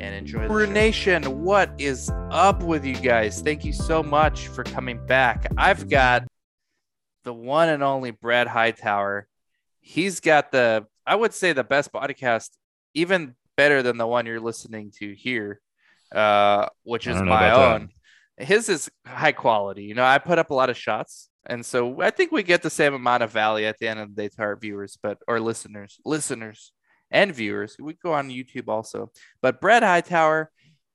and enjoy the Nation, what is up with you guys? Thank you so much for coming back. I've got the one and only Brad Hightower. He's got the, I would say, the best podcast, even better than the one you're listening to here, uh, which is my own. That. His is high quality. You know, I put up a lot of shots. And so I think we get the same amount of value at the end of the day to our viewers, but or listeners, listeners and viewers. We go on YouTube also. But Brad Hightower,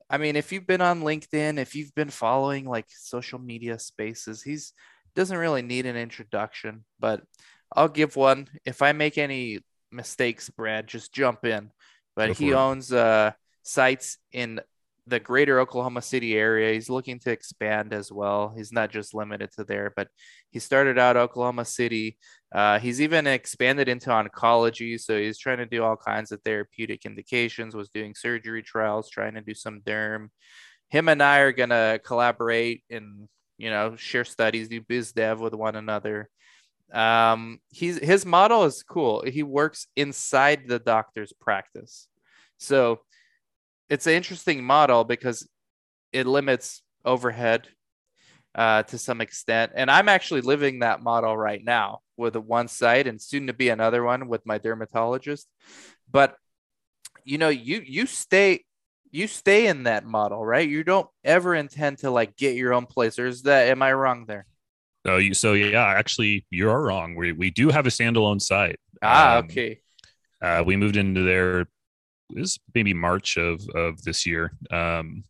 I mean, if you've been on LinkedIn, if you've been following like social media spaces, he's doesn't really need an introduction, but I'll give one. If I make any mistakes, Brad, just jump in. But he it. owns uh, sites in the greater Oklahoma City area. He's looking to expand as well. He's not just limited to there, but he started out Oklahoma City. Uh, he's even expanded into oncology. So he's trying to do all kinds of therapeutic indications, was doing surgery trials, trying to do some derm. Him and I are going to collaborate and, you know, share studies, do biz dev with one another. Um, he's his model is cool. He works inside the doctor's practice. So it's an interesting model because it limits overhead uh, to some extent. And I'm actually living that model right now with one site and soon to be another one with my dermatologist. But you know, you you stay you stay in that model, right? You don't ever intend to like get your own place. Or is that am I wrong there? So you so yeah, actually you are wrong. We we do have a standalone site. Ah, um, okay. Uh, we moved into there is maybe March of of this year. Um,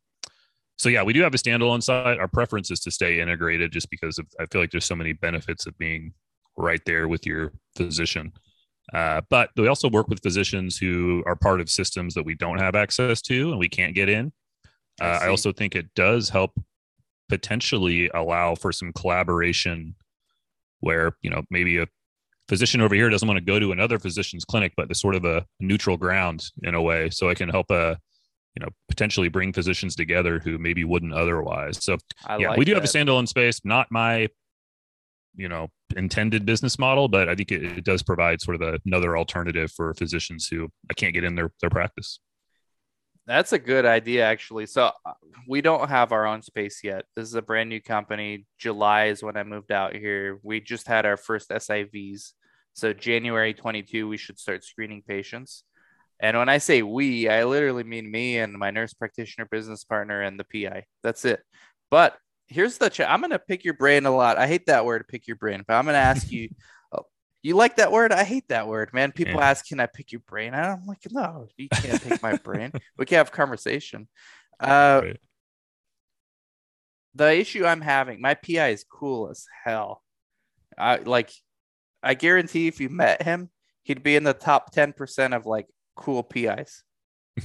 so yeah, we do have a standalone site. Our preference is to stay integrated, just because of, I feel like there's so many benefits of being right there with your physician. Uh, but we also work with physicians who are part of systems that we don't have access to and we can't get in. Uh, I, I also think it does help potentially allow for some collaboration where you know maybe a physician over here doesn't want to go to another physician's clinic, but it's sort of a neutral ground in a way. So I can help uh you know potentially bring physicians together who maybe wouldn't otherwise. So I yeah, like we do that. have a standalone space. Not my you know intended business model, but I think it, it does provide sort of a, another alternative for physicians who I can't get in their their practice. That's a good idea, actually. So uh, we don't have our own space yet. This is a brand new company. July is when I moved out here. We just had our first SIVs. So January 22, we should start screening patients. And when I say we, I literally mean me and my nurse practitioner business partner and the PI. That's it. But here's the ch- I'm going to pick your brain a lot. I hate that word, pick your brain, but I'm going to ask you. oh, you like that word? I hate that word, man. People yeah. ask, "Can I pick your brain?" And I'm like, "No, you can't pick my brain. We can have conversation." Uh, right. The issue I'm having, my PI is cool as hell. I like I guarantee if you met him, he'd be in the top 10% of like cool PIs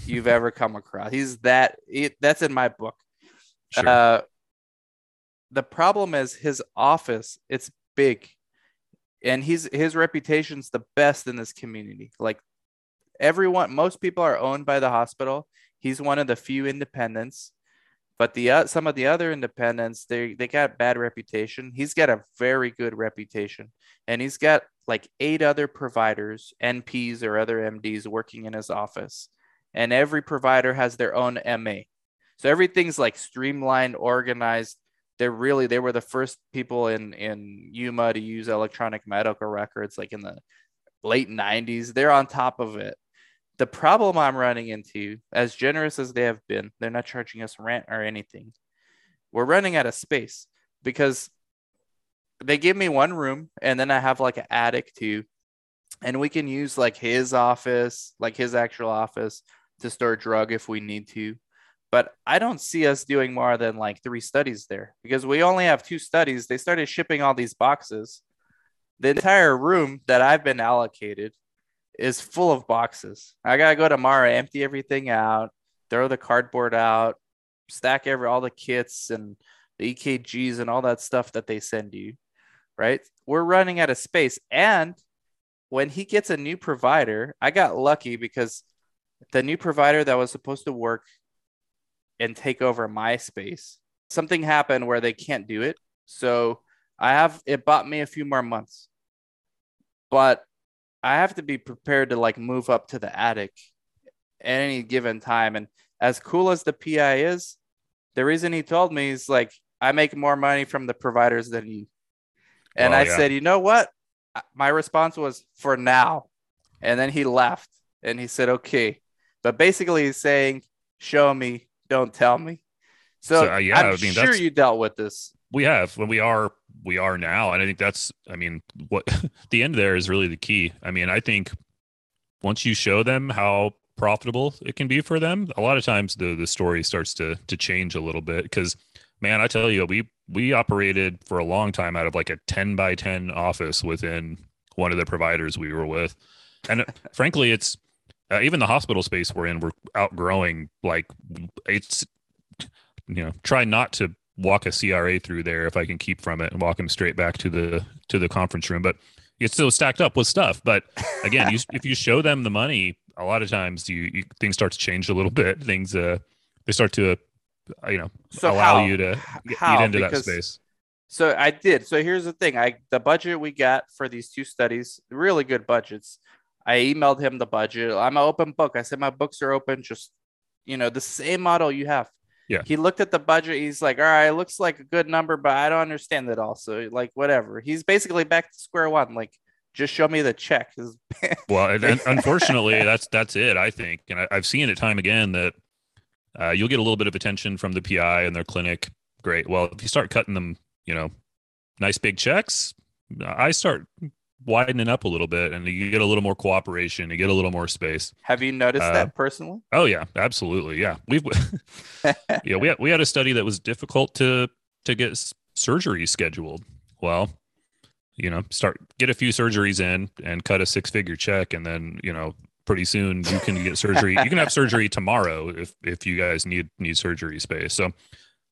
you've ever come across. He's that he, that's in my book. Sure. Uh, the problem is his office, it's big. And he's his reputation's the best in this community. Like everyone most people are owned by the hospital. He's one of the few independents. But the uh, some of the other independents, they they got bad reputation. He's got a very good reputation, and he's got like eight other providers, NPs or other MDs working in his office, and every provider has their own MA. So everything's like streamlined, organized. They're really they were the first people in in Yuma to use electronic medical records, like in the late 90s. They're on top of it the problem I'm running into, as generous as they have been, they're not charging us rent or anything. We're running out of space because they give me one room and then I have like an attic too. And we can use like his office, like his actual office to store drug if we need to. But I don't see us doing more than like three studies there because we only have two studies. They started shipping all these boxes. The entire room that I've been allocated is full of boxes. I gotta go tomorrow, empty everything out, throw the cardboard out, stack every all the kits and the EKGs and all that stuff that they send you. Right? We're running out of space. And when he gets a new provider, I got lucky because the new provider that was supposed to work and take over my space, something happened where they can't do it. So I have it bought me a few more months. But I have to be prepared to like move up to the attic at any given time. And as cool as the PI is, the reason he told me is like, I make more money from the providers than you. And Well, I yeah. said, you know what? My response was for now. And then he left and he said, okay. But basically, he's saying, show me, don't tell me. So, So, uh, yeah, I'm I mean, sure you dealt with this. we have when we are we are now and i think that's i mean what the end there is really the key i mean i think once you show them how profitable it can be for them a lot of times the the story starts to to change a little bit because man i tell you we we operated for a long time out of like a 10 by 10 office within one of the providers we were with and frankly it's uh, even the hospital space we're in we're outgrowing like it's you know try not to walk a CRA through there if I can keep from it and walk him straight back to the to the conference room. But it's still stacked up with stuff. But again, you, if you show them the money, a lot of times you, you things start to change a little bit. Things uh they start to uh, you know So allow how? you to get, how? into that space. So I did. So here's the thing. I the budget we got for these two studies, really good budgets. I emailed him the budget. I'm an open book. I said my books are open. Just you know, the same model you have. Yeah. He looked at the budget. He's like, all right, looks like a good number, but I don't understand it all. So like whatever. He's basically back to square one. Like, just show me the check. Well, and, and unfortunately, that's that's it. I think, and I, I've seen it time again that uh, you'll get a little bit of attention from the PI and their clinic. Great. Well, if you start cutting them, you know, nice big checks, I start widening up a little bit, and you get a little more cooperation. You get a little more space. have you noticed Uh, that personally? Oh yeah, absolutely. Yeah, we've yeah we had, we had a study that was difficult to to get s- surgery scheduled. Well, you know, start get a few surgeries in and cut a six figure check, and then you know, pretty soon you can get surgery. You can have surgery tomorrow if if you guys need need surgery space. So, uh,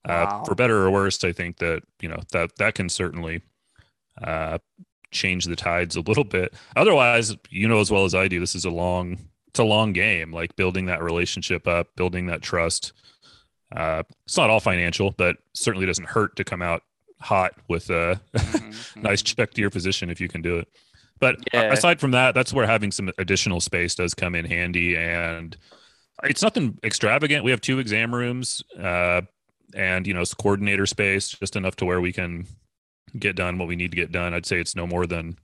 Wow. for better or worse, I think that you know that that can certainly. Uh, change the tides a little bit otherwise you know as well as i do this is a long it's a long game like building that relationship up building that trust uh it's not all financial but certainly doesn't hurt to come out hot with a Mhm, nice mhm. check to your physician if you can do it but Yeah. aside from that that's where having some additional space does come in handy and it's nothing extravagant we have two exam rooms uh and you know it's coordinator space just enough to where we can get done what we need to get done i'd say it's no more than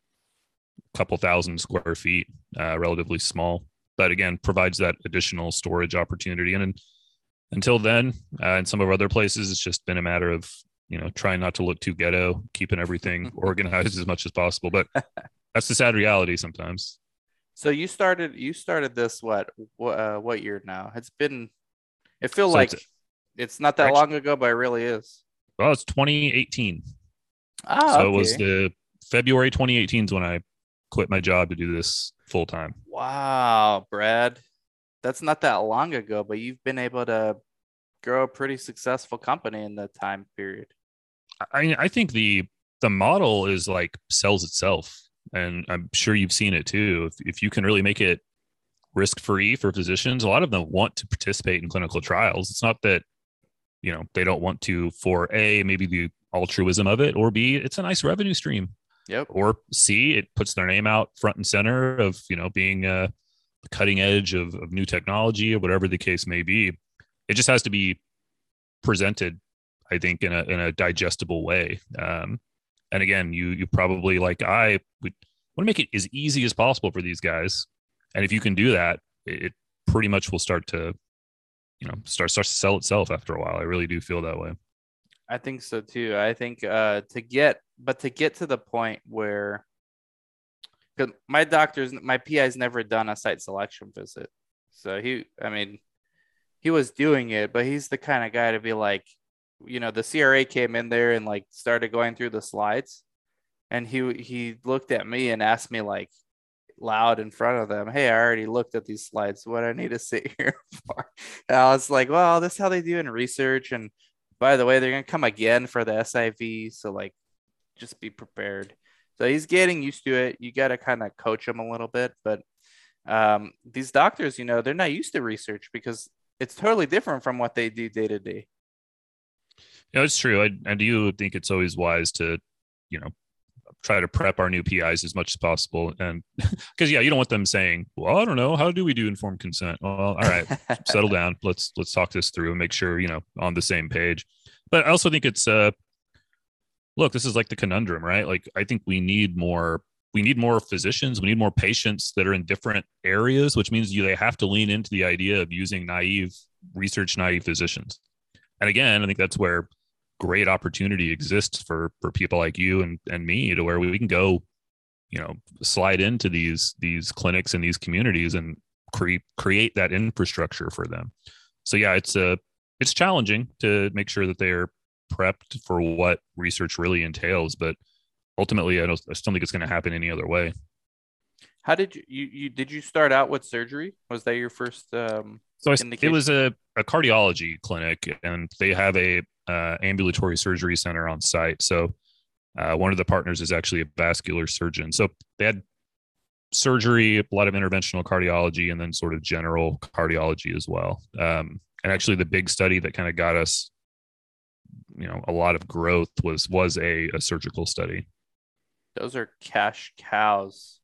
a couple thousand square feet uh, relatively small but again provides that additional storage opportunity and, until then uh, in some of other places it's just been a matter of you know trying not to look too ghetto keeping everything organized as much as possible but that's the sad reality sometimes So you started you started this what what, uh, what year now? It's been it feels So like it's- it's, not that Actu- long ago, but it really is. well it's 2018 Ah, so it was the february 2018 is when i quit my job to do this full time. Wow, Brad. That's not that long ago, but you've been able to grow a pretty successful company in that time period. I I think the the model is like sells itself, and I'm sure you've seen it too. If if you can really make it risk free for physicians, a lot of them want to participate in clinical trials. It's not that you know they don't want to for a maybe the altruism of it, or b it's a nice revenue stream. Yep. Or c it puts their name out front and center of you know being uh, the cutting edge of, of new technology or whatever the case may be. It just has to be presented, I think, in a in a digestible way. Um, and again, you you probably like I would want to make it as easy as possible for these guys. And if you can do that, it pretty much will start to, you know, start starts to sell itself after a while. I really do feel that way. I think so too. I think uh, to get, but to get to the point where, because my doctor's, my PI's never done a site selection visit, so he, I mean, he was doing it, but he's the kind of guy to be like, you know, the CRA came in there and like started going through the slides, and he he looked at me and asked me like loud in front of them, "Hey, I already looked at these slides. What I need to sit here for?" And I was like, "Well, this is how they do in research." And by the way, they're gonna come again for the SIV, so like, just be prepared. So he's getting used to it. You got to kind of coach him a little bit, but um, these doctors, you know, they're not used to research because it's totally different from what they do day to day. Yeah, it's true. I, I do think it's always wise to, you know, try to prep our new PIs as much as possible. And because yeah, you don't want them saying, "Well, I don't know, how do we do informed consent?" Well, all right, settle down. Let's let's talk this through and make sure you know on the same page. But I also think it's uh, look, this is like the conundrum, right? Like I think we need more. We need more physicians. We need more patients that are in different areas, which means you they have to lean into the idea of using naive research naive physicians. And again, I think that's where great opportunity exists for for people like you and and me to where we can go you know slide into these these clinics and these communities and create create that infrastructure for them. So yeah it's a uh, it's challenging to make sure that they're prepped for what research really entails but ultimately i don't i still think it's going to happen any other way. How did you, you you did you start out with surgery? Was that your first um so I, it was a, a cardiology clinic and they have a uh, ambulatory surgery center on site. So uh, one of the partners is actually a vascular surgeon. So they had surgery, a lot of interventional cardiology, and then sort of general cardiology as well. Um, and actually, the big study that kind of got us, you know, a lot of growth was was a, a surgical study. Those are cash cows.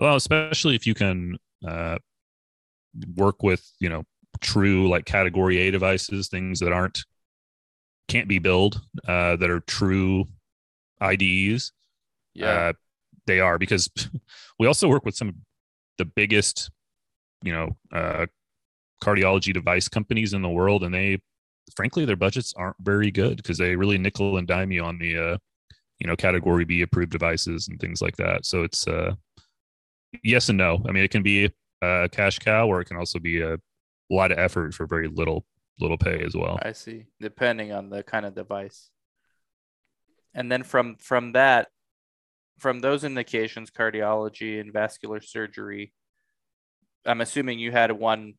Well, especially if you can uh, work with, you know, true like category A devices, things that aren't can't be billed uh, that are true IDEs. Yeah, uh, they are because we also work with some of the biggest, you know, uh, cardiology device companies in the world, and they, frankly, their budgets aren't very good because they really nickel and dime you on the, uh, you know, Category B approved devices and things like that. So it's uh, yes and no. I mean, it can be a cash cow, or it can also be a lot of effort for very little little pay as well. I see, depending on the kind of device. And then from from that, from those indications, cardiology and vascular surgery, I'm assuming you had one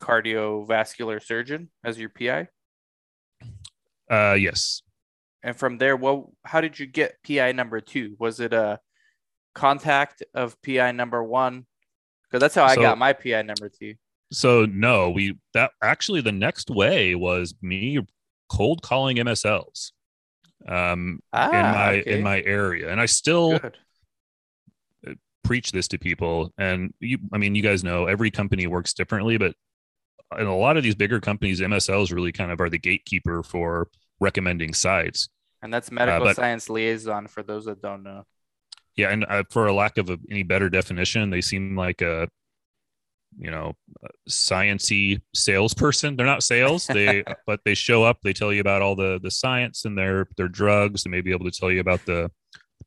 cardiovascular surgeon as your PI. Uh, yes. And from there, well, how did you get PI number two? Was it a contact of PI number one? Because that's how I so, got my PI number two so no, we that actually the next way was me cold calling MSLs um ah, in my okay. in my area. And I still Good. preach this to people. And you I mean, you guys know every company works differently, but in a lot of these bigger companies, MSLs really kind of are the gatekeeper for recommending sites. And that's medical uh, but, science liaison for those that don't know. Yeah, and uh, for a lack of a, any better definition, they seem like a you know sciency salesperson. They're not sales. They but they show up they tell you about all the the science and their their drugs. They may be able to tell you about the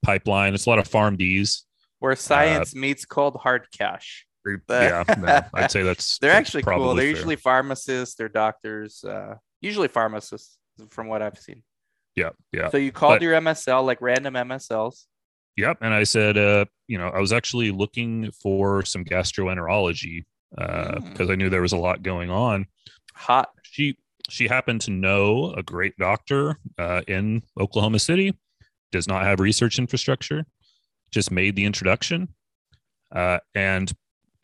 pipeline. It's a lot of PharmDs where science uh, meets cold hard cash. Yeah no, i'd say that's they're actually cool. They're fair. usually pharmacists they're doctors uh usually pharmacists from what i've seen. Yeah yeah. So you called but, your msl like random msls Yep. And I said, uh, you know, I was actually looking for some gastroenterology because uh, Mm. I knew there was a lot going on. Hot. She she happened to know a great doctor uh, in Oklahoma City. Does not have research infrastructure. Just made the introduction, uh, and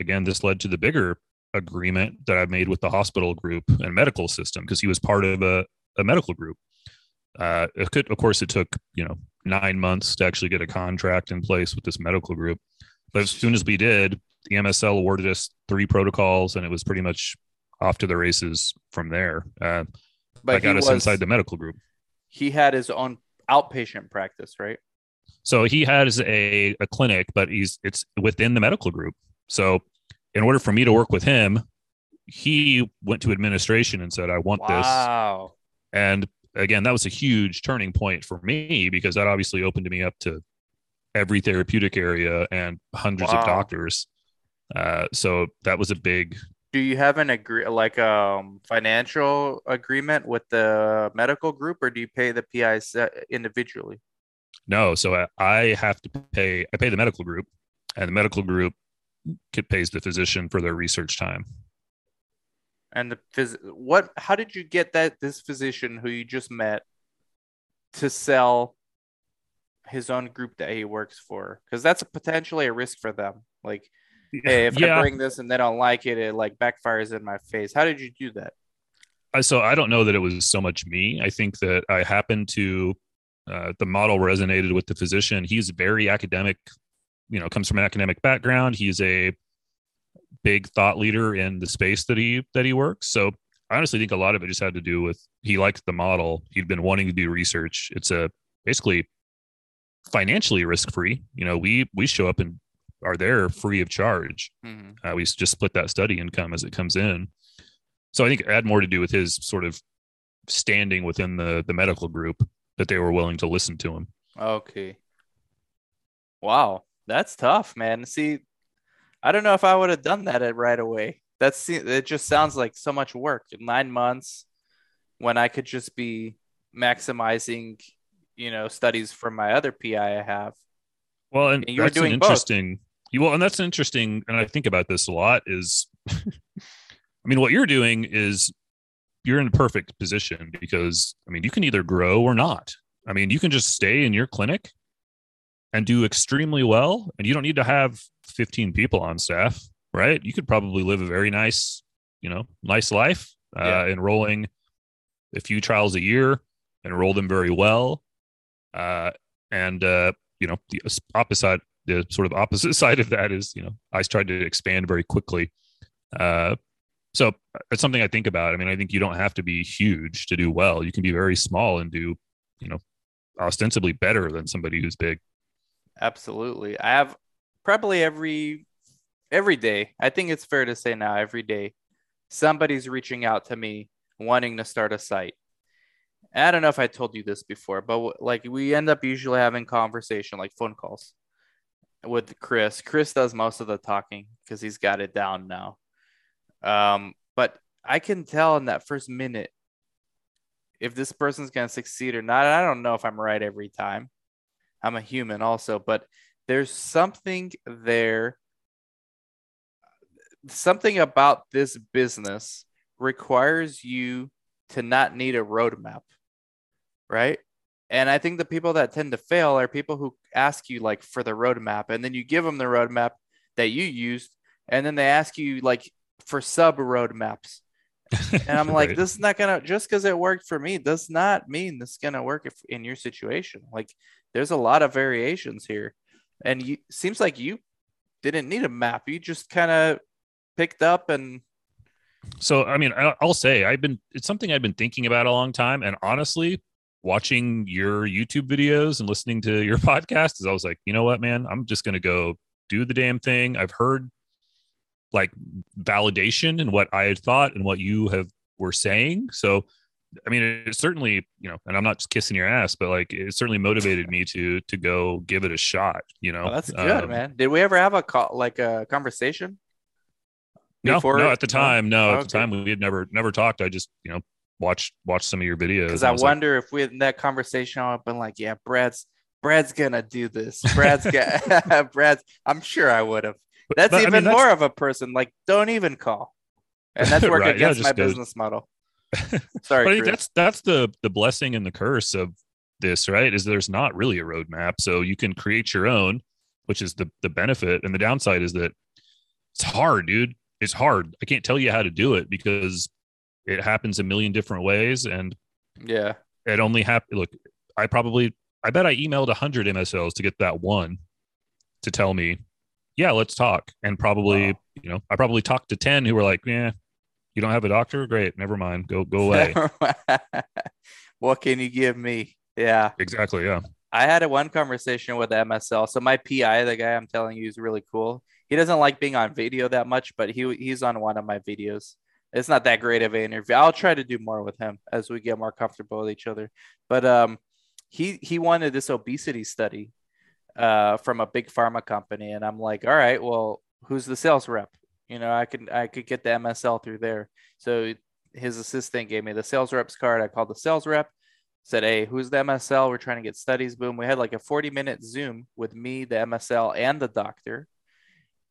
again, this led to the bigger agreement that I made with the hospital group and medical system because he was part of a, a medical group. Uh, it could, of course, it took you know nine months to actually get a contract in place with this medical group. But as soon as we did, the MSL awarded us three protocols, and it was pretty much off to the races from there. Uh, But that got us was, inside the medical group. he had his own outpatient practice, right? So he has a, a clinic, but he's it's within the medical group. So in order for me to work with him, he went to administration and said, "I want this." Wow. And again, that was a huge turning point for me because that obviously opened me up to every therapeutic area and hundreds Wow. of doctors. Uh, so that was a big. Do you have an agree like um financial agreement with the medical group, or do you pay the PIs uh, individually? No, so I, I have to pay. I pay the medical group, and the medical group pays the physician for their research time. And the phys- what? How did you get that this physician who you just met to sell his own group that he works for? Because that's a potentially a risk for them. Like, hey, if yeah. I bring this and they don't like it, it like backfires in my face. How did you do that? I so I don't know that it was so much me. I think that I happened to uh, the model resonated with the physician. He's very academic, you know, comes from an academic background. He's a big thought leader in the space that he that he works. So I honestly think a lot of it just had to do with he liked the model. He'd been wanting to do research. It's a basically financially risk free. You know, we we show up and are there free of charge. Mhm. Uh, we just split that study income as it comes in. So I think it had more to do with his sort of standing within the the medical group that they were willing to listen to him. Okay. Wow, that's tough, man. See, I don't know if I would have done that right away. That's it. Just sounds like so much work. Nine months, when I could just be maximizing, you know, studies from my other PI I have. Well, and, And you an doing both. interesting. Well, and that's interesting, and I think about this a lot. Is I mean, what you're doing is you're in a perfect position because I mean, you can either grow or not. I mean, you can just stay in your clinic and do extremely well, and you don't need to have 15 people on staff, right? You could probably live a very nice, you know, nice life, uh, Yeah. enrolling a few trials a year, enroll them very well, uh, and uh, you know, the opposite, the sort of opposite side of that is, you know, I tried to expand very quickly. Uh, so it's something I think about. I mean, I think you don't have to be huge to do well. You can be very small and do, you know, ostensibly better than somebody who's big. Absolutely. I have probably every every day. I think it's fair to say now every day somebody's reaching out to me wanting to start a site. I don't know if I told you this before, but like we end up usually having conversation like phone calls with Chris. Chris does most of the talking because he's got it down now. Um, but I can tell in that first minute if this person's gonna succeed or not. I don't know if I'm right every time. I'm a human also, but there's something there. Something about this business requires you to not need a roadmap, right? And I think the people that tend to fail are people who ask you like for the roadmap, and then you give them the roadmap that you used, and then they ask you like for sub roadmaps. And I'm like, Right. this is not gonna just because it worked for me does not mean this is gonna work if in your situation. Like, there's a lot of variations here, and you seems like you didn't need a map. You just kind of picked up and So, I mean, I'll say I've been, it's something I've been thinking about a long time. And honestly, watching your YouTube videos and listening to your podcast is I was like, you know what, man, I'm just going to go do the damn thing. I've heard like validation in what I had thought and what you have were saying. So, I mean, it certainly, you know, and I'm not just kissing your ass, but like it certainly motivated me to to go give it a shot. You know, oh, that's good, Um, man. Did we ever have a call like a conversation? No, before no, at the time, no, at Okay. the time we had never never talked. I just you know watched watched some of your videos. Because and I was like, wonder if we had in that conversation, I would have been like, yeah, Brad's Brad's gonna do this. Brad's gonna Brad's I'm sure I would have. That's But, I even mean, that's- more of a person. Like, don't even call. And that's working Right, yeah, against my just go- business model. Sorry, but I think Chris. that's that's the the blessing and the curse of this, right? Is there's not really a roadmap, so you can create your own, which is the the benefit, and the downside is that it's hard, dude. It's hard. I can't tell you how to do it because it happens a million different ways, and yeah. it only happened. Look, I probably, I bet I emailed hundred MSLs to get that one to tell me, yeah, let's talk, and probably, Wow. you know, I probably talked to ten who were like, yeah, you don't have a doctor, great, never mind, go go away. what can you give me? Yeah. exactly, yeah. I had a one conversation with MSL. So my PI, the guy I'm telling you, is really cool. He doesn't like being on video that much, but he he's on one of my videos. It's not that great of an interview. I'll try to do more with him as we get more comfortable with each other. But um, he he wanted this obesity study uh from a big pharma company, and I'm like, all right, well, who's the sales rep? You know, I could I could get the MSL through there. So his assistant gave me the sales rep's card. I called the sales rep said, Hey, who's the MSL? We're trying to get studies. Boom. We had like a 40 minute Zoom with me, the MSL, and the doctor.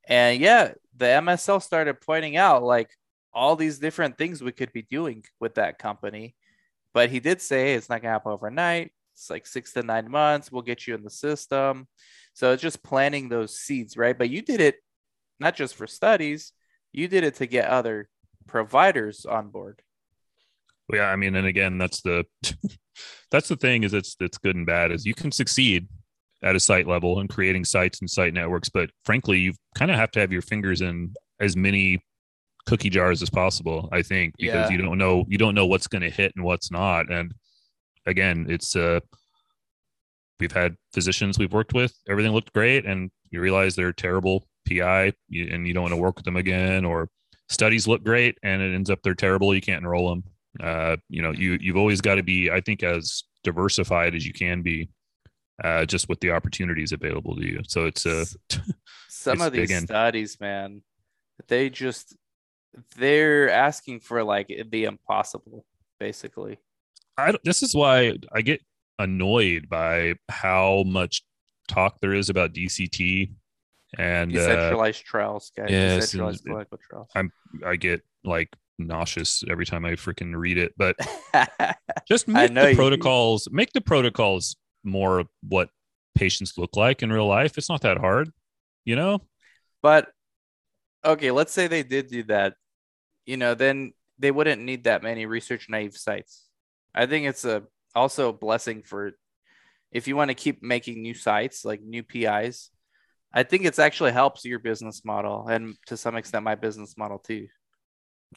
And yeah, the MSL started pointing out like all these different things we could be doing with that company. But he did say it's not to happen overnight. It's like six to nine months. We'll get you in the system. So it's just planting those seeds, right? But you did it not just for studies, you did it to get other providers on board. Yeah, I mean, and again, that's the that's the thing is it's it's good and bad is you can succeed at a site level and creating sites and site networks, but frankly, you kind of have to have your fingers in as many cookie jars as possible. I think because Yeah. you don't know you don't know what's going to hit and what's not, and again, it's uh we've had physicians we've worked with, everything looked great, and you realize they're terrible PI, and you don't want to work with them again, or studies look great and it ends up they're terrible, you can't enroll them uh, you know, you you've always got to be, I think, as diversified as you can be, uh, just with the opportunities available to you. So it's uh, some it's of these studies, man, they just they're asking for like the impossible, basically. I this is why I get annoyed by how much talk there is about DCT, and uh, Decentralized trials, guys. yes, Decentralized clinical trials. I get like nauseous every time I freaking read it. But just make the do. protocols, make the protocols more what patients look like in real life. It's not that hard, you know. but okay, let's say they did do that. You know, then they wouldn't need that many research naive sites. I think it's a also a blessing for if you want to keep making new sites like new PIs. I think it's actually helps your business model and to some extent my business model too.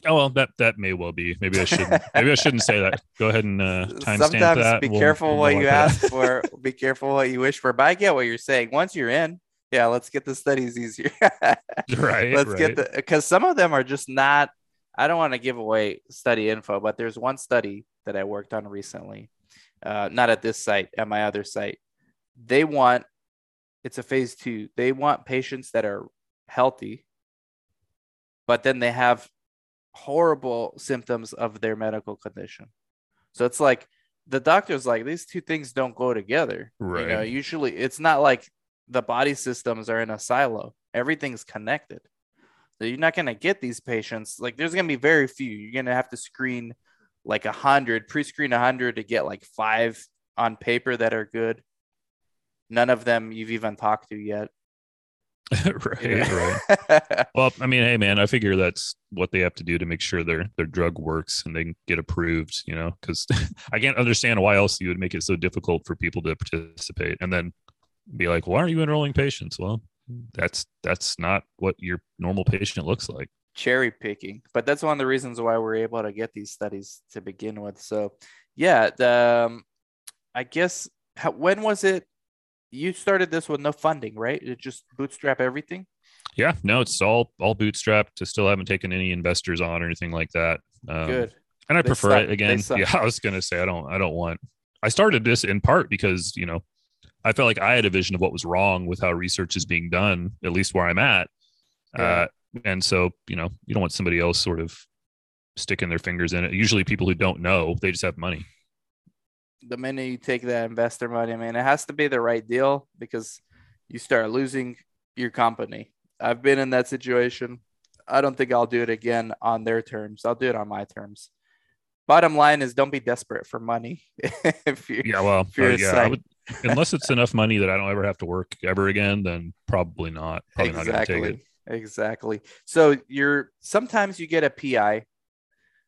Oh well, that that may well be. Maybe I should. maybe I shouldn't say that. Go ahead and uh, timestamp Sometimes that. be We'll- careful we'll what you ask for. Be careful what you wish for. But I get what you're saying. Once you're in, yeah, let's get the studies easier. right. let's right. get the because some of them are just not. I don't want to give away study info, but there's one study that I worked on recently, uh, not at this site, at my other site. They want it's a phase two. They want patients that are healthy, but then they have horrible symptoms of their medical condition. So it's like the doctor's like these two things don't go together. You know, Right. usually it's not like the body systems are in a silo. Everything's connected. So you're not gonna get these patients. Like there's gonna be very few. You're gonna have to screen like a hundred, pre-screen a hundred to get like five on paper that are good. None of them you've even talked to yet. right. Right. Well, I mean, hey, man, I figure that's what they have to do to make sure their their drug works and they can get approved. You know, because I can't understand why else you would make it so difficult for people to participate and then be like, "Why aren't you enrolling patients?" Well, that's that's not what your normal patient looks like. cherry picking but that's one of the reasons why we're able to get these studies to begin with so yeah the, um, i guess how, when was it you started this with no funding right it just bootstrap everything Yeah, no, it's all all bootstrapped. To still haven't taken any investors on or anything like that. Um, good and I They prefer suck. it again. Yeah, I was gonna say I don't I don't want. I started this in part because you know I felt like I had a vision of what was wrong with how research is being done, at least where I'm at. Yeah. Uh, and so you know you don't want somebody else sort of sticking their fingers in it. Usually people who don't know they just have money. the minute you take that investor money, I mean, it has to be the right deal because you start losing your company. I've been in that situation. I don't think I'll do it again on their terms. I'll do it on my terms. Bottom line is don't be desperate for money. if you yeah, well, uh, yeah, would, unless it's enough money that I don't ever have to work ever again, then probably not. Probably exactly. not Exactly. So you're sometimes you get a PI.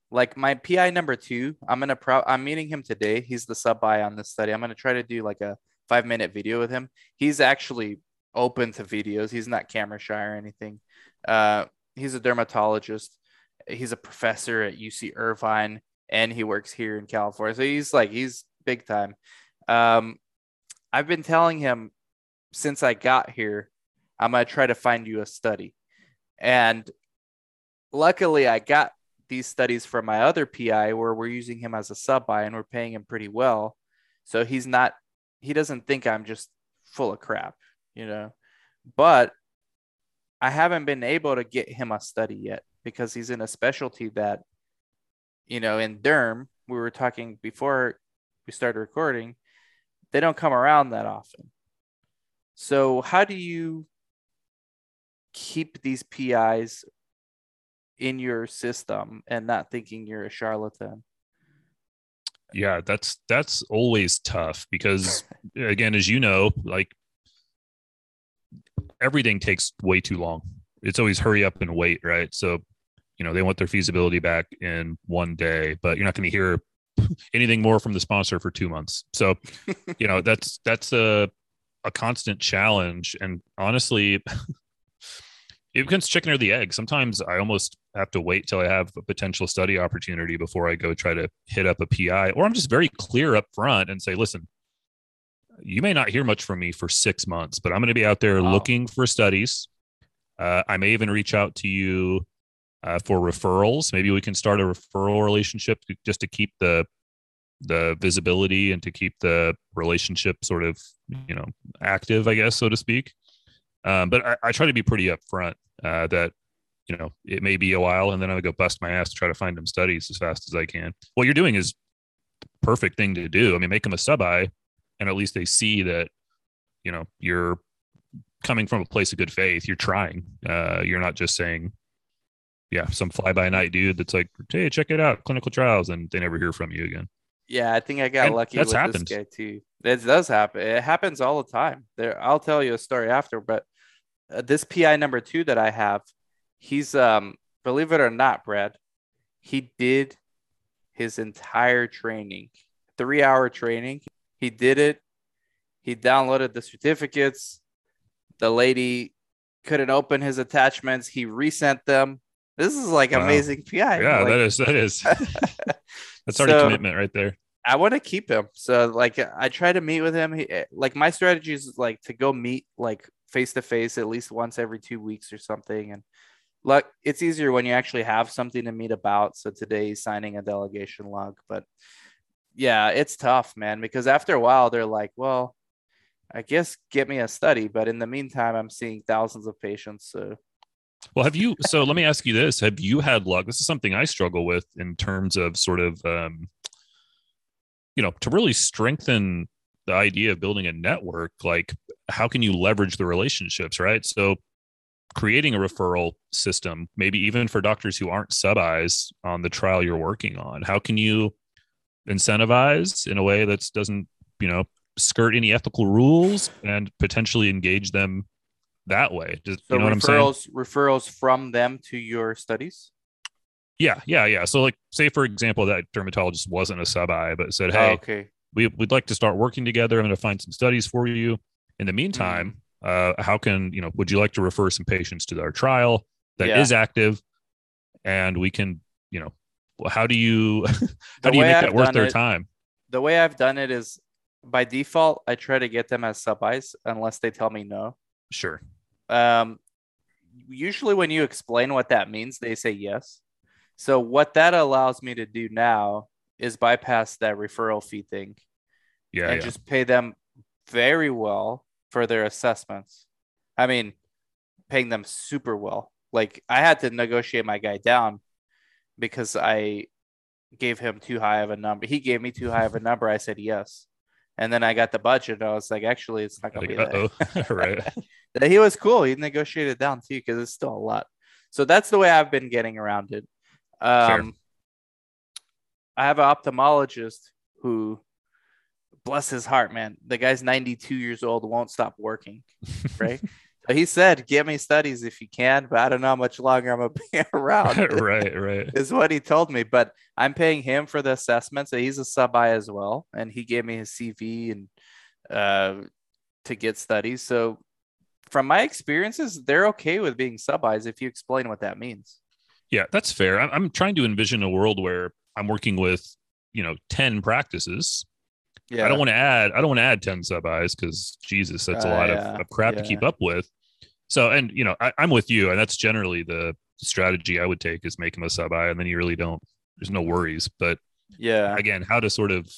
Like my PI number two, I'm gonna pro I'm meeting him today. He's the sub by on this study. I'm gonna try to do like a five minute video with him. He's actually open to videos. He's not camera shy or anything. Uh, he's a dermatologist. He's a professor at UC Irvine, and he works here in California. So he's like he's big time. Um, I've been telling him since I got here, I'm gonna try to find you a study, and luckily I got these studies from my other PI where we're using him as a sub and we're paying him pretty well. So he's not he doesn't think I'm just full of crap, you know. But I haven't been able to get him a study yet because he's in a specialty that, you know, in derm, we were talking before we started recording, they don't come around that often. So, how do you keep these PIs in your system and not thinking you're a charlatan? Yeah, that's that's always tough because again, as you know, like everything takes way too long. It's always hurry up and wait, right? So, you know, they want their feasibility back in one day, but you're not going to hear anything more from the sponsor for two months. So, you know, that's that's a a constant challenge. And honestly, it becomes chicken or the egg. Sometimes I almost have to wait till I have a potential study opportunity before I go try to hit up a PI, or I'm just very clear up front and say, listen, you may not hear much from me for six months, but I'm going to be out there wow. looking for studies. Uh, I may even reach out to you uh, for referrals. Maybe we can start a referral relationship just to keep the the visibility and to keep the relationship sort of you know active, I guess, so to speak. Um, but I, I, try to be pretty upfront uh, that you know it may be a while, and then I go bust my ass to try to find them studies as fast as I can. What you're doing is perfect thing to do. I mean, make them a sub I, and at least they see that you know you're coming from a place of good faith you're trying uh, you're not just saying yeah some fly by night dude that's like hey check it out clinical trials and they never hear from you again yeah i think i got and lucky that's with happened. this guy too it does happen it happens all the time there i'll tell you a story after but uh, this pi number two that i have he's um believe it or not brad he did his entire training three hour training he did it. He downloaded the certificates. The lady couldn't open his attachments. He resent them. This is like wow. amazing PI. Yeah, like, that is that is that's already so, commitment right there. I want to keep him. So like I try to meet with him. He, eh, like my strategy is like to go meet like face to face at least once every two weeks or something. And look, it's easier when you actually have something to meet about. So today he's signing a delegation log, but yeah, it's tough, man, because after a while they're like, well, I guess get me a study, but in the meantime, I'm seeing thousands of patients. So, well, have you? So let me ask you this: Have you had luck? This is something I struggle with in terms of sort of, um, you know, to really strengthen the idea of building a network. Like, how can you leverage the relationships, right? So, creating a referral system, maybe even for doctors who aren't sub Is on the trial you're working on. How can you incentivize in a way that doesn't you know skirt any ethical rules and potentially engage them that way. Does, so you know saying? Referrals from them to your studies. Yeah, yeah, yeah. So, like, say for example, that dermatologist wasn't a sub I, but said, "Hey, oh, okay, we, would like to start working together. I'm going to find some studies for you. In the meantime, mm-hmm. uh, how can you know? Would you like to refer some patients to our trial that yeah. is active, and we can, you know, how do you how do you make I've that worth their it, time? The way I've done it is by default, I try to get them as sub Is unless they tell me no. Sure. Um, usually when you explain what that means, they say yes. So what that allows me to do now is bypass that referral fee thing. Yeah. And yeah. just pay them very well for their assessments. I mean, paying them super well. Like I had to negotiate my guy down because I gave him too high of a number. He gave me too high of a number. I said yes. And then I got the budget. I was like, actually, it's not going to Like, be that. right. He was cool. He negotiated down too because it's still a lot. So that's the way I've been getting around it. Um, I have an ophthalmologist who, bless his heart, man, the guy's 92 years old, won't stop working. Right. so he said, "Get me studies if you can, but I don't know how much longer I'm gonna be around." right, right. is what he told me. But I'm paying him for the assessment, so he's a sub I as well, and he gave me his CV and uh, to get studies. So from my experiences, they're okay with being sub Is if you explain what that means. Yeah, that's fair. I'm, trying to envision a world where I'm working with, you know, 10 practices. Yeah, I don't want to add, I don't want to add 10 sub Is because Jesus, that's a Uh, lot yeah, of, of crap to keep up with. So, and, you know, I, I'm with you. And that's generally the strategy I would take is make them a sub I, And then you really don't, there's no worries. But yeah, again, how to sort of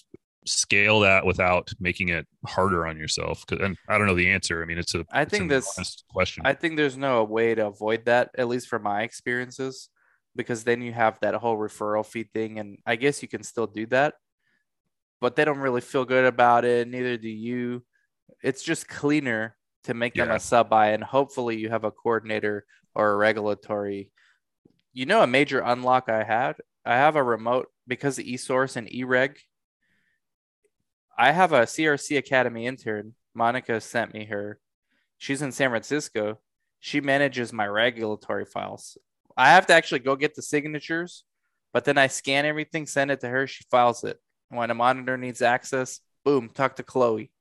scale that without making it harder on yourself. And I don't know the answer. I mean, it's a, I it's think this- question. I think there's no way to avoid that, at least from my experiences, because then you have that whole referral fee thing, and I guess you can still do that, but they don't really feel good about it. Neither do you. It's just cleaner to make them Yeah. a sub I, and hopefully you have a coordinator or a regulatory. You know, a major unlock I had. I have a remote because of eSource and eReg. I have a CRC Academy intern. Monica sent me her. She's in San Francisco. She manages my regulatory files. I have to actually go get the signatures, but then I scan everything, send it to her. She files it. When a monitor needs access, boom, talk to Chloe.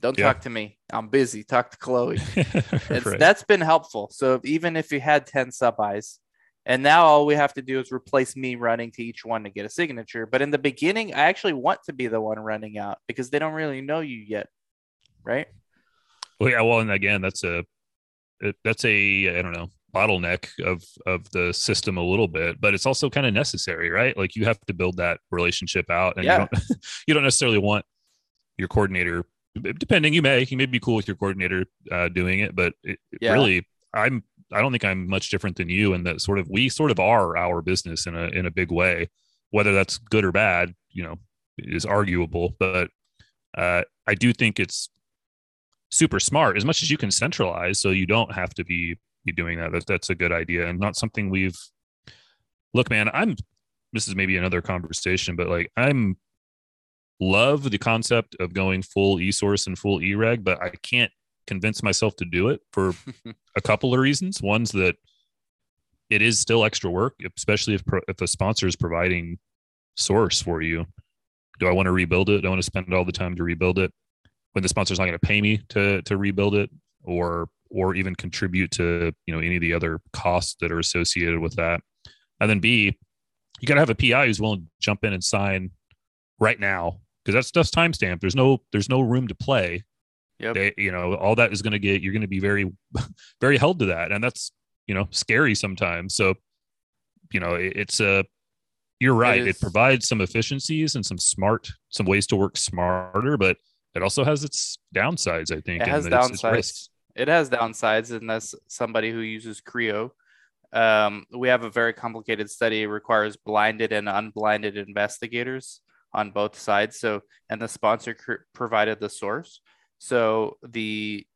Don't Yeah. talk to me. I'm busy. Talk to Chloe. Right. That's been helpful. So even if you had 10 sub Is, and now all we have to do is replace me running to each one to get a signature. But in the beginning, I actually want to be the one running out because they don't really know you yet. Right. Well, yeah. Well, and again, that's a that's a I don't know bottleneck of of the system a little bit, but it's also kind of necessary, right? Like you have to build that relationship out, and Yeah. you don't you don't necessarily want your coordinator. Depending, you may you may be cool with your coordinator uh, doing it, but it, Yeah. really, I'm I don't think I'm much different than you in that sort of we sort of are our business in a in a big way. Whether that's good or bad, you know, is arguable, but uh, I do think it's super smart as much as you can centralize so you don't have to be be doing that, that that's a good idea and not something we've look man i'm this is maybe another conversation but like i'm love the concept of going full e-source and full e-reg, but i can't convince myself to do it for a couple of reasons. One's that it is still extra work especially if pro- if the sponsor is providing source for you. Do i want to rebuild it? Do i want to spend all the time to rebuild it when the sponsor's not going to pay me to to rebuild it or or even contribute to you know any of the other costs that are associated with that? And then b you got to have a pi who's willing to jump in and sign right now because that stuff's timestamped there's no there's no room to play Yep. they you know all that is going to get you're going to be very very held to that and that's you know scary sometimes so you know it, it's a you're right It provides some efficiencies and some smart some ways to work smarter but it also has its downsides i think It has it's- it's downsides. risks. It has downsides, and that's somebody who uses CRIO. Um, we have a very complicated study. It requires blinded and unblinded investigators on both sides. So, and the sponsor cr- provided the source. So the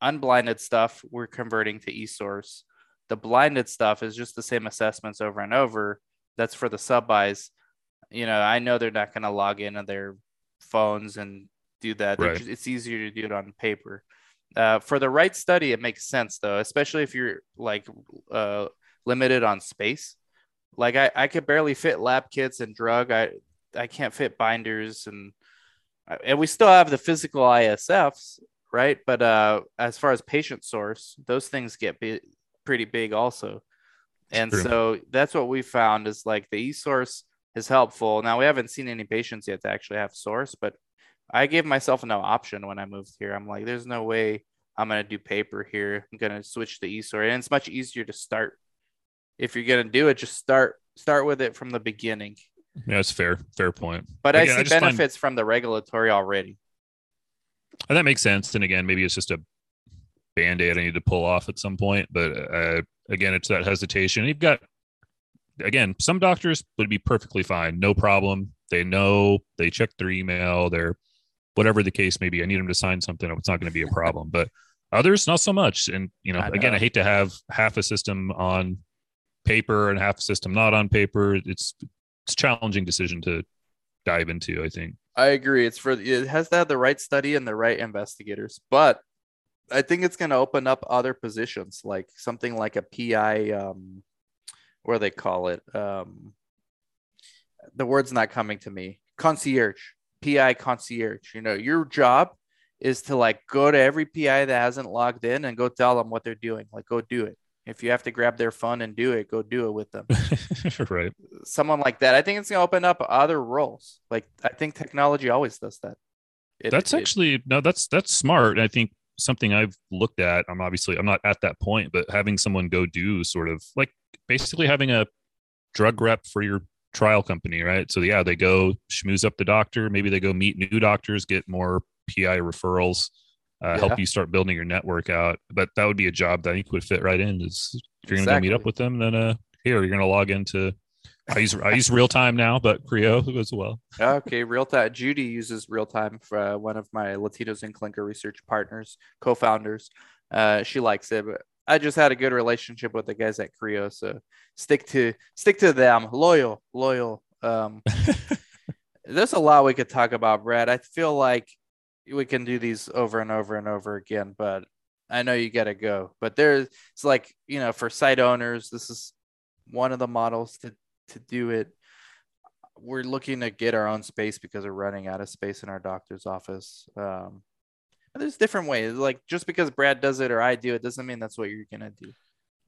unblinded stuff we're converting to eSource. The blinded stuff is just the same assessments over and over. That's for the sub Is. You know, I know they're not going to log in on their phones and do that. Right. ju- It's easier to do it on paper. Uh, for the right study, it makes sense though, especially if you're like uh, limited on space. Like I, I could barely fit lab kits and drug. I, I can't fit binders and, and we still have the physical ISFs, right? But uh, as far as patient source, those things get pretty big also. And True. so that's what we found is like the e-source is helpful. Now we haven't seen any patients yet to actually have source, but I gave myself no option when I moved here. I'm like, there's no way I'm gonna do paper here. I'm gonna switch to e-source, and it's much easier to start. If you're gonna do it, just start start with it from the beginning. Yeah it's fair fair point But Again, I see find- benefits from the regulatory already. and that makes sense and again maybe it's just a band-aid i need to pull off at some point but uh, again it's that hesitation you've got again, some doctors would be perfectly fine, no problem. They know they check their email, they're whatever the case may be. I need them to sign something. It's not going to be a problem, but others not so much. And you know, I again, know. I hate to have half a system on paper and half a system not on paper. It's it's challenging decision to dive into. I think. I agree. It's for it has to have the right study and the right investigators, but I think it's going to open up other positions, like something like a PI. Um, do they call it? Um, the word's not coming to me. Concierge, PI concierge. You know, your job is to like go to every PI that hasn't logged in and go tell them what they're doing. Like, go do it. If you have to grab their phone and do it, go do it with them. right. Someone like that. I think it's going to open up other roles. Like, I think technology always does that. It- that's it- actually no that's that's smart i think something i've looked at i'm obviously i'm not at that point but having someone go do sort of like basically having a drug rep for your trial company right so yeah they go schmooze up the doctor maybe they go meet new doctors get more pi referrals uh, Yeah. help you start building your network out but that would be a job that i think would fit right in is if you're gonna go meet up with them then uh here you're gonna log into i use i use real time now but CRIO as well okay, real time. Judy uses real time for uh, one of my Latinos in Clinical research partners, co-founders. Uh, she likes it, but I just had a good relationship with the guys at CRIO, so stick to stick to them. Loyal, loyal. Um, there's a lot we could talk about, Brad. I feel like we can do these over and over and over again, but I know you got to go. But there's it's like you know for site owners, this is one of the models to to do it we're looking to get our own space because we're running out of space in our doctor's office. Um, there's different ways. Like just because Brad does it or I do it doesn't mean that's what you're gonna do.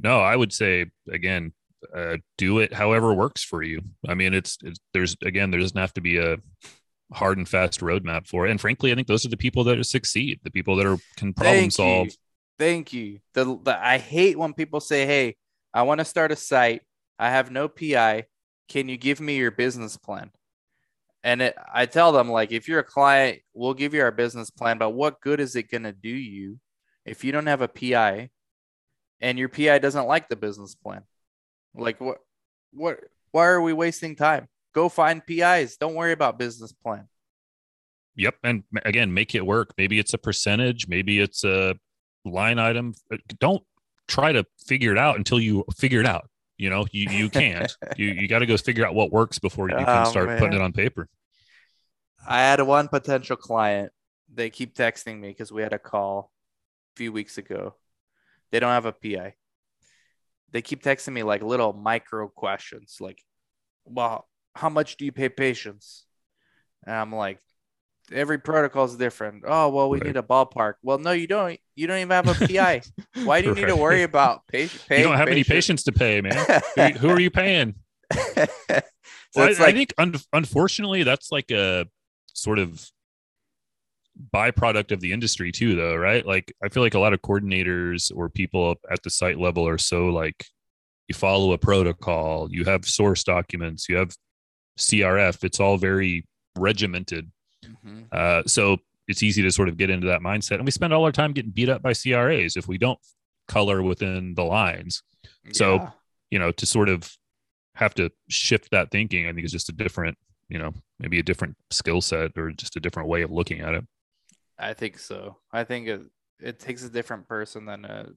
No, I would say again, uh, do it however works for you. I mean, it's, it's there's again, there doesn't have to be a hard and fast roadmap for it. And frankly, I think those are the people that succeed, the people that are can problem Thank solve. You. Thank you. The, the I hate when people say, "Hey, I want to start a site. I have no PI. Can you give me your business plan?" And it, I tell them like, if you're a client, we'll give you our business plan, but what good is it gonna do you if you don't have a PI and your PI doesn't like the business plan? Like what what why are we wasting time? Go find PIs. Don't worry about business plan. Yep. And again, make it work. Maybe it's a percentage, maybe it's a line item. Uh, Don't try to figure it out until you figure it out. You know, you, you can't. you you got to go figure out what works before you can Oh, start putting it on paper. I had one potential client. They keep texting me because we had a call a few weeks ago. They don't have a PI. They keep texting me like little micro questions, like, "Well, how much do you pay patients?" And I'm like, "Every protocol is different." Oh, well, we Right. need a ballpark. Well, no, you don't. You don't even have a PI. Why do you need to worry about patient? You don't have any patients to pay, man. Who, who are you paying? so Well, I, I think un- unfortunately that's like a sort of byproduct of the industry too though right like i feel like a lot of coordinators or people up at the site level are so like you follow a protocol you have source documents you have crf it's all very regimented. Mhm. uh, so it's easy to sort of get into that mindset. And we spend all our time getting beat up by cras if we don't color within the lines. So- you know to sort of have to shift that thinking i think is just a different you know maybe a different skill set or just a different way of looking at it. I think so. I think it, it takes a different person than a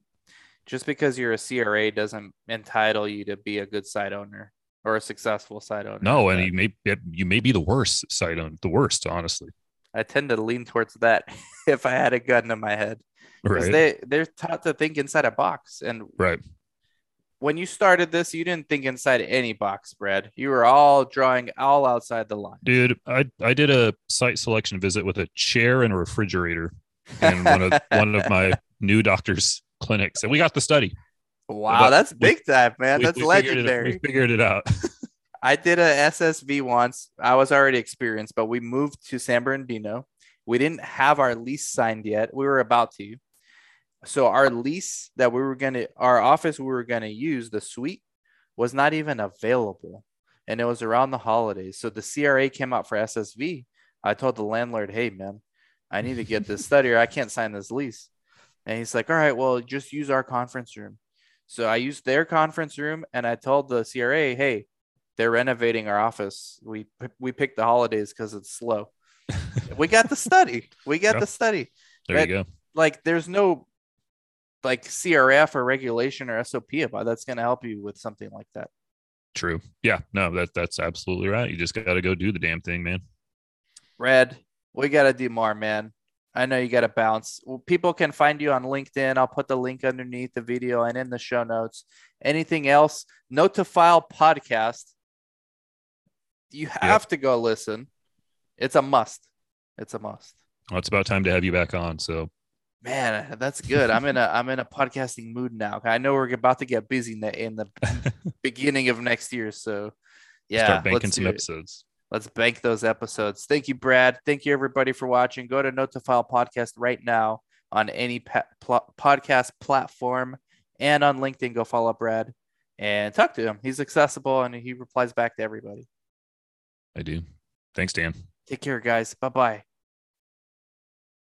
just because you're a CRA doesn't entitle you to be a good site owner or a successful site owner. no and you may you may be the worst site owner, the worst honestly I tend to lean towards that if I had a gun to my head because right they they're taught to think inside a box. And right when you started this, you didn't think inside any box, Brad. You were all drawing all outside the line. dude i i did a site selection visit with a chair and a refrigerator in one of one of my new doctors clinics and we got the study wow, but that's we- big time, man. We- that's we figured it- legendary. we figured it out I did a SSV once. I was already experienced, but we moved to San Bernardino. We didn't have our lease signed yet. We were about to. So our lease that we were gonna, our office we were gonna use, the suite, was not even available, and it was around the holidays. So the CRA came out for SSV. I told the landlord, "Hey, man, I need to get this study, or I can't sign this lease." And he's like, "All right, well, just use our conference room." So I used their conference room and I told the CRA, hey, they're renovating our office. We we picked the holidays because it's slow. we got the study. We got the study. There That- you go. Like there's no like CRF or regulation or SOP about that's going to help you with something like that. True. Yeah. No, that that's absolutely right. You just got to go do the damn thing, man. Red, we got to do more, man. I know you got to bounce. Well, people can find you on LinkedIn. I'll put the link underneath the video and in the show notes. Anything else? Note to file podcast. You have to go listen. It's a must. It's a must. Well, it's about time to have you back on. So Man, that's good. I'm in a I'm in a podcasting mood now. I know we're about to get busy in the in the beginning of next year. So yeah, start banking some episodes. Let's bank those episodes. Thank you, Brad. Thank you, everybody, for watching. Go to Note to File Podcast right now on any pa- pl- podcast platform and on LinkedIn. Go follow Brad and talk to him. He's accessible and he replies back to everybody. I do. Thanks, Dan. Take care, guys. Bye bye.